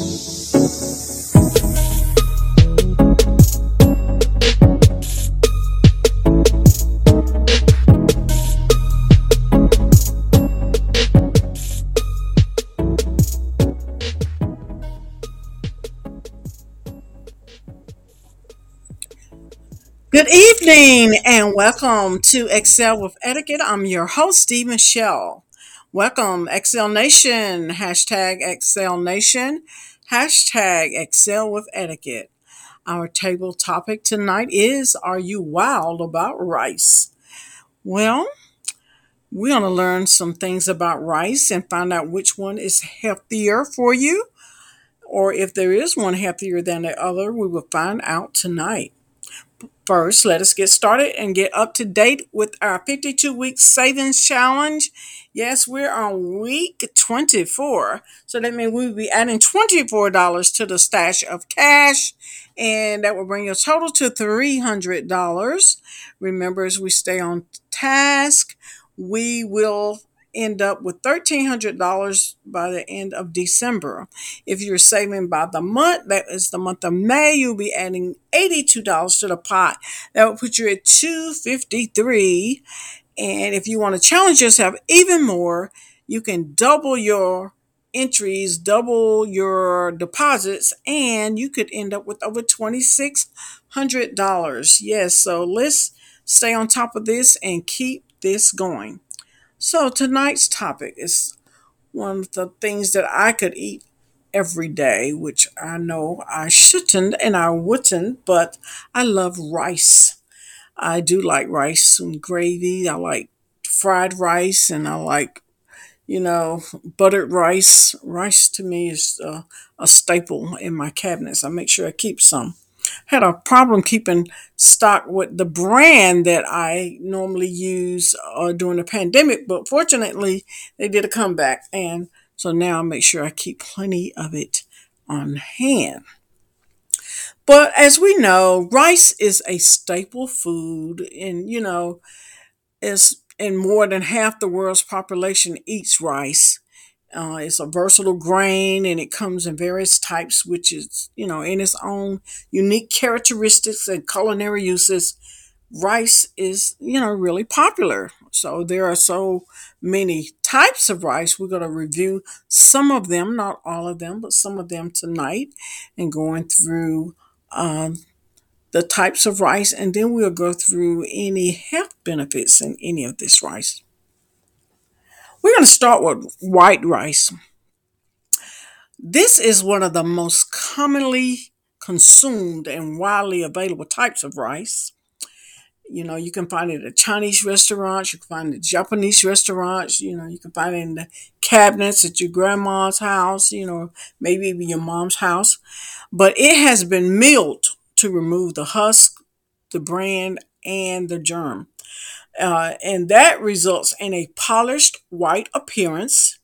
Good evening and welcome to Excel with Etiquette. I'm your host, D. Michele. Welcome, Excel Nation, hashtag Excel Nation, hashtag Excel with Etiquette. Our table topic tonight is Are you wild about rice? Well, we're going to learn some things about rice and find out which one is healthier for you, or if there is one healthier than the other, we will find out tonight. First, let us get started and get up to date with our 52 week savings challenge. Yes, we're on week 24. So that means we'll be adding $24 to the stash of cash, and that will bring your total to $300. Remember, as we stay on task, we will end up with $1,300 by the end of December. If you're saving by the month, that is the month of May, you'll be adding $82 to the pot. That will put you at 253 And if you want to challenge yourself even more, you can double your entries, double your deposits, and you could end up with over $2,600. Yes, so let's stay on top of this and keep this going. So tonight's topic is one of the things that I could eat every day, which I know I shouldn't and I wouldn't, but I love rice. I do like rice and gravy. I like fried rice and I like, you know, buttered rice. Rice to me is uh, a staple in my cabinets. I make sure I keep some had a problem keeping stock with the brand that I normally use uh, during the pandemic, but fortunately they did a comeback, and so now I make sure I keep plenty of it on hand. But as we know, rice is a staple food, and you know, is and more than half the world's population eats rice. Uh, it's a versatile grain and it comes in various types, which is, you know, in its own unique characteristics and culinary uses. Rice is, you know, really popular. So there are so many types of rice. We're going to review some of them, not all of them, but some of them tonight, and going through um, the types of rice, and then we'll go through any health benefits in any of this rice. We're going to start with white rice. This is one of the most commonly consumed and widely available types of rice. You know, you can find it at Chinese restaurants, you can find it at Japanese restaurants, you know, you can find it in the cabinets at your grandma's house, you know, maybe even your mom's house. But it has been milled to remove the husk, the bran, and the germ. Uh, and that results in a polished white appearance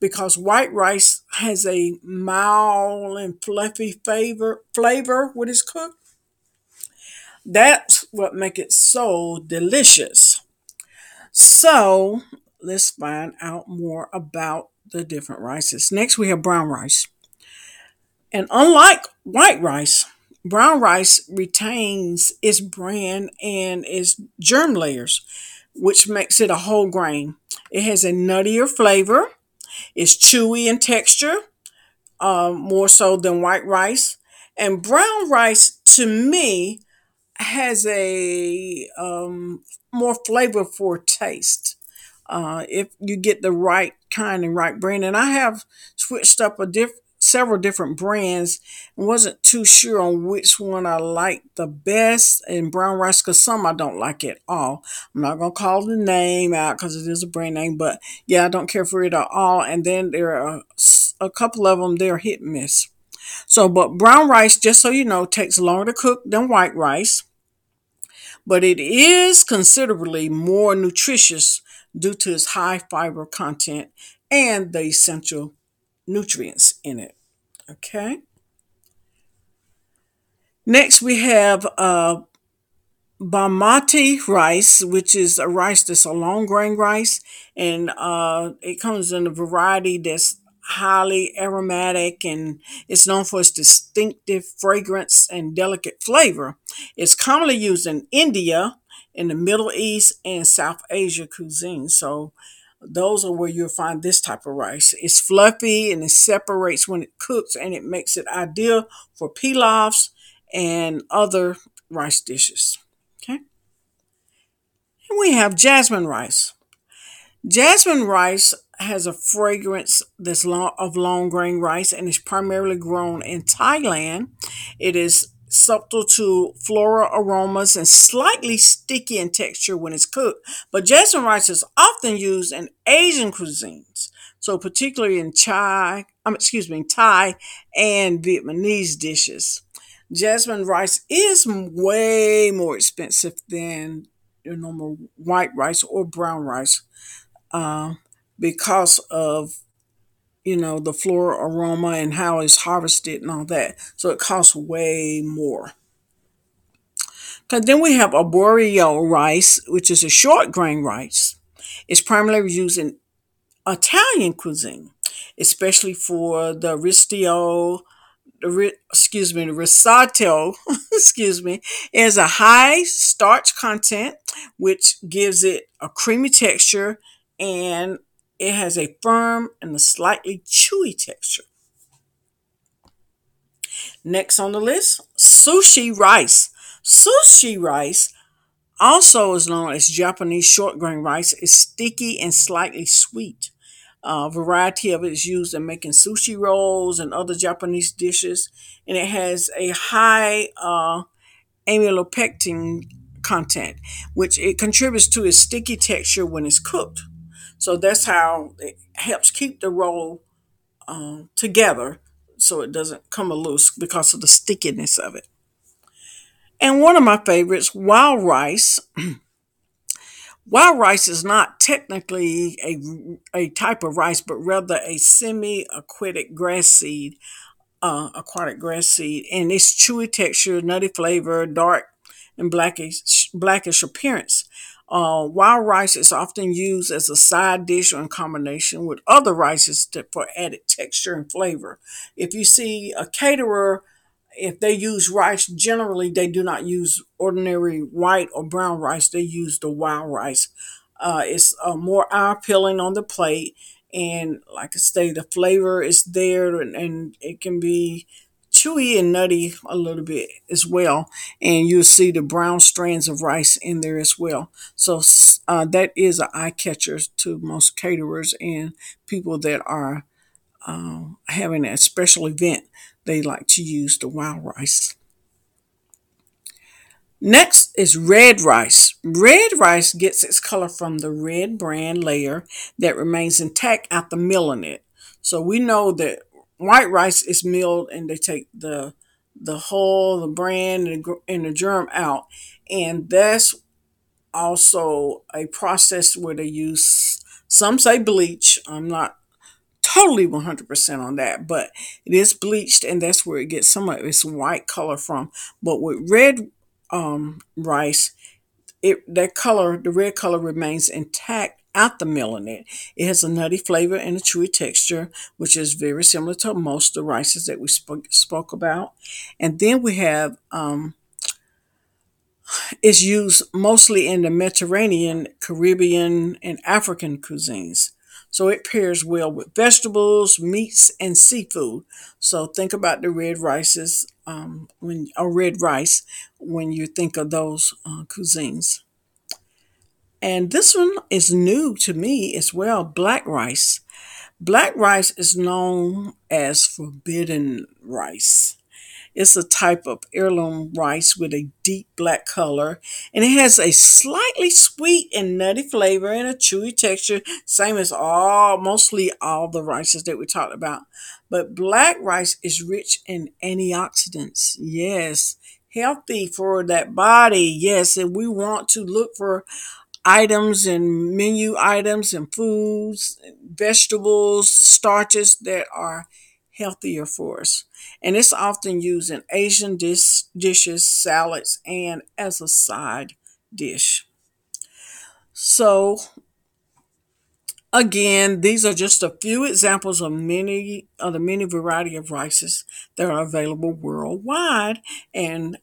because white rice has a mild and fluffy flavor flavor when it's cooked. That's what makes it so delicious. So let's find out more about the different rices. Next, we have brown rice. And unlike white rice, Brown rice retains its bran and its germ layers, which makes it a whole grain. It has a nuttier flavor. It's chewy in texture, uh, more so than white rice. And brown rice, to me, has a um, more flavorful taste. Uh, if you get the right kind and right brand, and I have switched up a diff- several different brands and wasn't too sure on which one I liked the best in brown rice because some I don't like at all. I'm not going to call the name out because it is a brand name, but yeah, I don't care for it at all. And then there are a couple of them, they're hit and miss. So, but brown rice, just so you know, takes longer to cook than white rice, but it is considerably more nutritious due to its high fiber content and the essential nutrients in it. Okay. Next, we have uh, basmati rice, which is a rice that's a long grain rice, and uh, it comes in a variety that's highly aromatic and it's known for its distinctive fragrance and delicate flavor. It's commonly used in India, in the Middle East, and South Asia cuisine. So those are where you'll find this type of rice. It's fluffy and it separates when it cooks and it makes it ideal for pilafs and other rice dishes. Okay. And we have jasmine rice. Jasmine rice has a fragrance that's long, of long grain rice and is primarily grown in Thailand. It is subtle to floral aromas and slightly sticky in texture when it's cooked. But jasmine rice is often used in Asian cuisines, so particularly in Chai, um, excuse me, Thai and Vietnamese dishes. Jasmine rice is way more expensive than your normal white rice or brown rice uh, because of you know the floral aroma and how it's harvested and all that. So it costs way more. Cause then we have arborio rice, which is a short grain rice. It's primarily used in Italian cuisine, especially for the ristio, the excuse me, the risotto, excuse me, it has a high starch content, which gives it a creamy texture and it has a firm and a slightly chewy texture. Next on the list, sushi rice. Sushi rice, also is known as Japanese short grain rice, is sticky and slightly sweet. A variety of it is used in making sushi rolls and other Japanese dishes, and it has a high uh, amylopectin content, which it contributes to its sticky texture when it's cooked. So that's how it helps keep the roll um, together so it doesn't come loose because of the stickiness of it. And one of my favorites, wild rice. wild rice is not technically a, a type of rice, but rather a semi aquatic grass seed, uh, aquatic grass seed. And its chewy texture, nutty flavor, dark and blackish, blackish appearance. Uh, wild rice is often used as a side dish or in combination with other rices to, for added texture and flavor. If you see a caterer, if they use rice, generally they do not use ordinary white or brown rice. They use the wild rice. Uh, it's uh, more eye appealing on the plate, and like I say, the flavor is there, and, and it can be chewy and nutty a little bit as well. And you'll see the brown strands of rice in there as well. So uh, that is an eye catcher to most caterers and people that are uh, having a special event. They like to use the wild rice. Next is red rice. Red rice gets its color from the red bran layer that remains intact after milling it. So we know that white rice is milled and they take the the hull, the bran, and the, and the germ out, and that's also a process where they use some say bleach. I'm not totally 100% on that, but it is bleached, and that's where it gets some of its white color from. But with red um, rice, it that color, the red color, remains intact at the milling it. It has a nutty flavor and a chewy texture, which is very similar to most of the rices that we spoke, spoke about. And then we have um, it's used mostly in the Mediterranean, Caribbean, and African cuisines. So it pairs well with vegetables, meats, and seafood. So think about the red rices um, when or red rice when you think of those uh, cuisines. And this one is new to me as well black rice. Black rice is known as forbidden rice. It's a type of heirloom rice with a deep black color, and it has a slightly sweet and nutty flavor and a chewy texture, same as all mostly all the rices that we talked about. But black rice is rich in antioxidants. Yes, healthy for that body. Yes, and we want to look for items and menu items and foods, vegetables, starches that are healthier for us. And it's often used in Asian dish, dishes, salads, and as a side dish. So, Again, these are just a few examples of many of the many variety of rices that are available worldwide and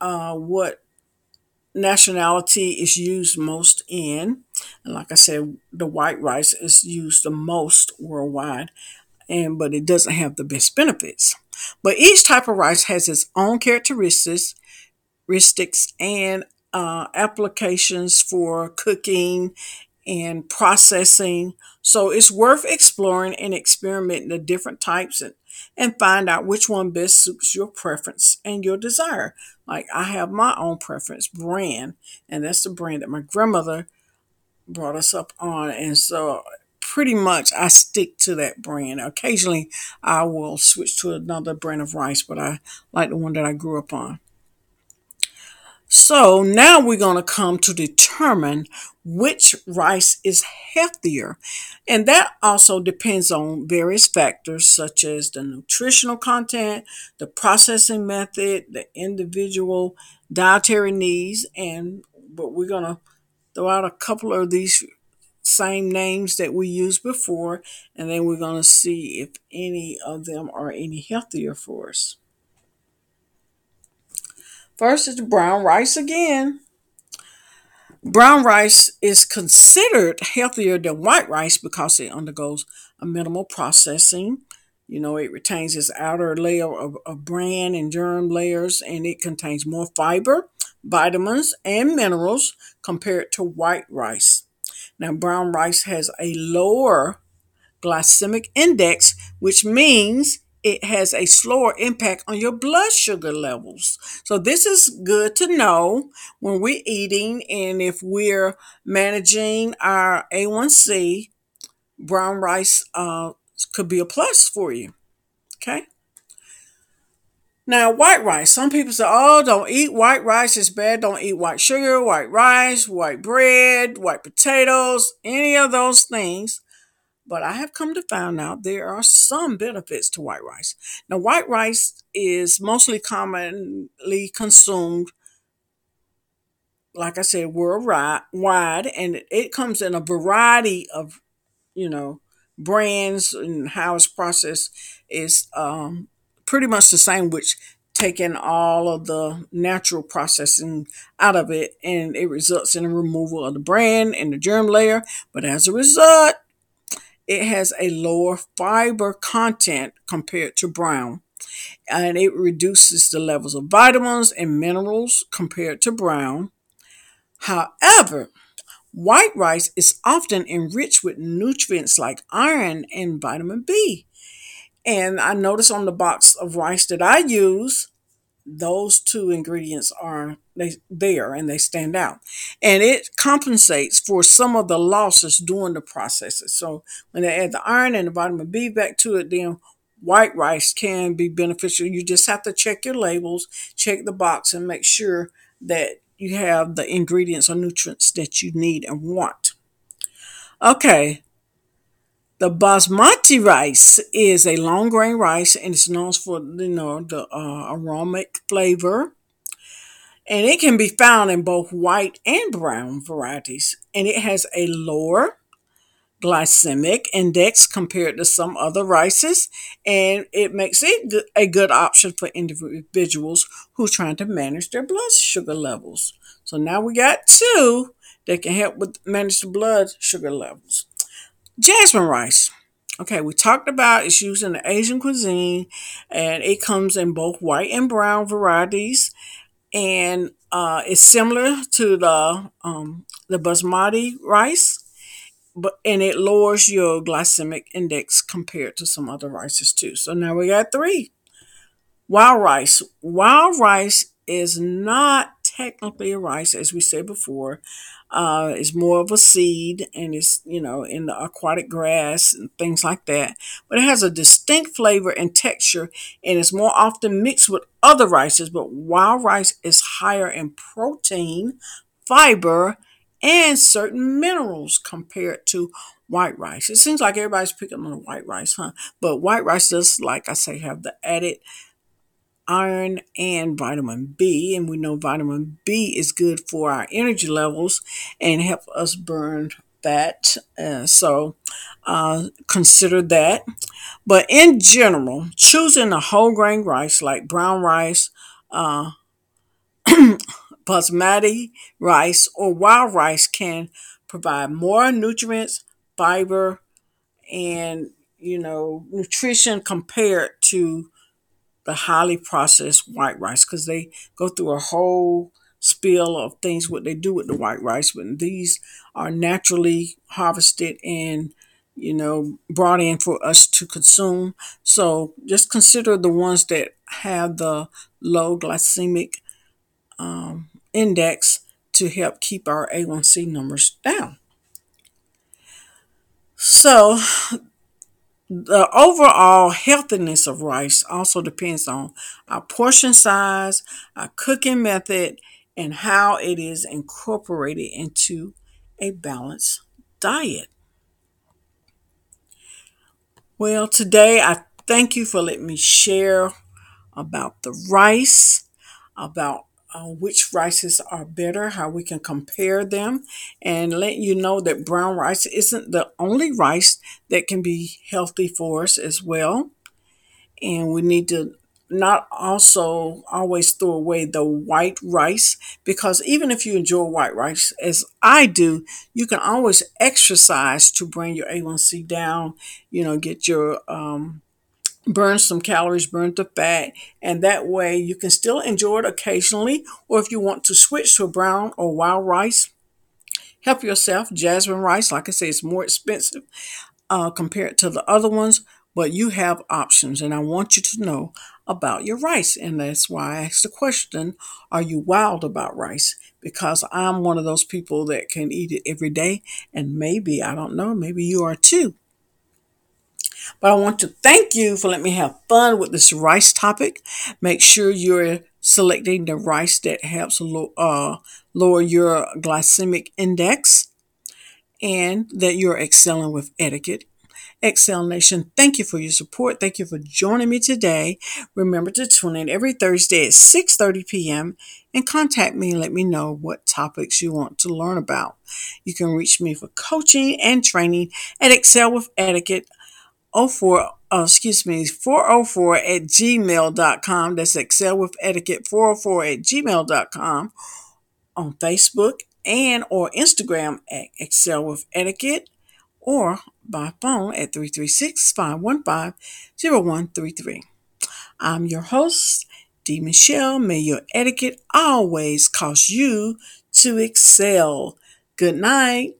uh, what nationality is used most in. And like I said, the white rice is used the most worldwide, and but it doesn't have the best benefits. But each type of rice has its own characteristics, and uh, applications for cooking and processing. So it's worth exploring and experimenting the different types and, and find out which one best suits your preference and your desire. Like I have my own preference brand, and that's the brand that my grandmother brought us up on. And so pretty much I stick to that brand. Occasionally I will switch to another brand of rice, but I like the one that I grew up on. So now we're going to come to determine which rice is healthier. And that also depends on various factors such as the nutritional content, the processing method, the individual dietary needs, and but we're going to throw out a couple of these same names that we used before, and then we're going to see if any of them are any healthier for us. First is brown rice again. Brown rice is considered healthier than white rice because it undergoes a minimal processing. You know, it retains its outer layer of, of bran and germ layers, and it contains more fiber, vitamins, and minerals compared to white rice. Now, brown rice has a lower glycemic index, which means it has a slower impact on your blood sugar levels. So this is good to know when we're eating and if we're managing our A1C, brown rice uh, could be a plus for you. Okay. Now, white rice. Some people say, oh, don't eat white rice. It's bad. Don't eat white sugar, white rice, white bread, white potatoes, any of those things. But I have come to find out there are some benefits to white rice. Now, white rice is mostly commonly consumed, like I said, worldwide, and it comes in a variety of, you know, brands and how it's processed is um, pretty much the same, which taking all of the natural processing out of it and it results in a removal of the bran and the germ layer. But as a result, it has a lower fiber content compared to brown, and it reduces the levels of vitamins and minerals compared to brown. However, white rice is often enriched with nutrients like iron and vitamin B. And I notice on the box of rice that I use, those two ingredients are they there and they stand out. And it compensates for some of the losses during the processes. So when they add the iron and the vitamin b back to it then white rice can be beneficial. You just have to check your labels check the box and make sure that you have the ingredients or nutrients that you need and want. Okay the basmati rice is a long grain rice and it's known for you know the uh, aromatic flavor. And it can be found in both white and brown varieties. And it has a lower glycemic index compared to some other rices. And it makes it a good option for individuals who are trying to manage their blood sugar levels. So now we got two that can help with manage the blood sugar levels. Jasmine rice. Okay, we talked about it's used in the Asian cuisine and it comes in both white and brown varieties and uh, it's similar to the um, the basmati rice but and it lowers your glycemic index compared to some other rices too. So now we got three. Wild rice. Wild rice is not technically a rice, as we said before. Uh, it's more of a seed and it's, you know, in the aquatic grass and things like that. But it has a distinct flavor and texture and it's more often mixed with other rices. But wild rice is higher in protein, fiber, and certain minerals compared to white rice. It seems like everybody's picking on the white rice, huh? But white rice does, like I say, have the added iron and vitamin B. And we know vitamin B is good for our energy levels and help us burn fat. Uh, so uh, consider that. But in general, choosing a whole grain rice like brown rice, uh, basmati rice, or wild rice can provide more nutrients, fiber, and you know nutrition compared to the highly processed white rice because they go through a whole spiel of things what they do with the white rice but these are naturally harvested and you know brought in for us to consume. So just consider the ones that have the low glycemic um, index to help keep our a1c numbers down. So the overall healthiness of rice also depends on our portion size, our cooking method, and how it is incorporated into a balanced diet. Well, today I thank you for letting me share about the rice, about uh, which rices are better, how we can compare them, and let you know that brown rice isn't the only rice that can be healthy for us as well. And we need to not also always throw away the white rice because even if you enjoy white rice, as I do, you can always exercise to bring your A1C down, you know, get your um, burn some calories, burn the fat, and that way you can still enjoy it occasionally. Or if you want to switch to brown or wild rice, help yourself. Jasmine rice, like I say, it's more expensive uh, compared to the other ones, but you have options, and I want you to know about your rice. And that's why I asked the question Are you wild about rice? Because I'm one of those people that can eat it every day, and maybe, I don't know, maybe you are too. But I want to thank you for letting me have fun with this rice topic. Make sure you're selecting the rice that helps uh, lower your glycemic index and that you're excelling with etiquette. Excel Nation, thank you for your support. Thank you for joining me today. Remember to tune in every Thursday at 6:30 p.m. and contact me and let me know what topics you want to learn about. You can reach me for coaching and training at Excel with Etiquette 04, uh, excuse me, 404 at gmail.com. That's Excel with Etiquette 404 at gmail.com on Facebook and or Instagram at Excel with Etiquette or by phone at 336-515-0133. I'm your host, D. Michele. May your etiquette always cause you to excel. Good night.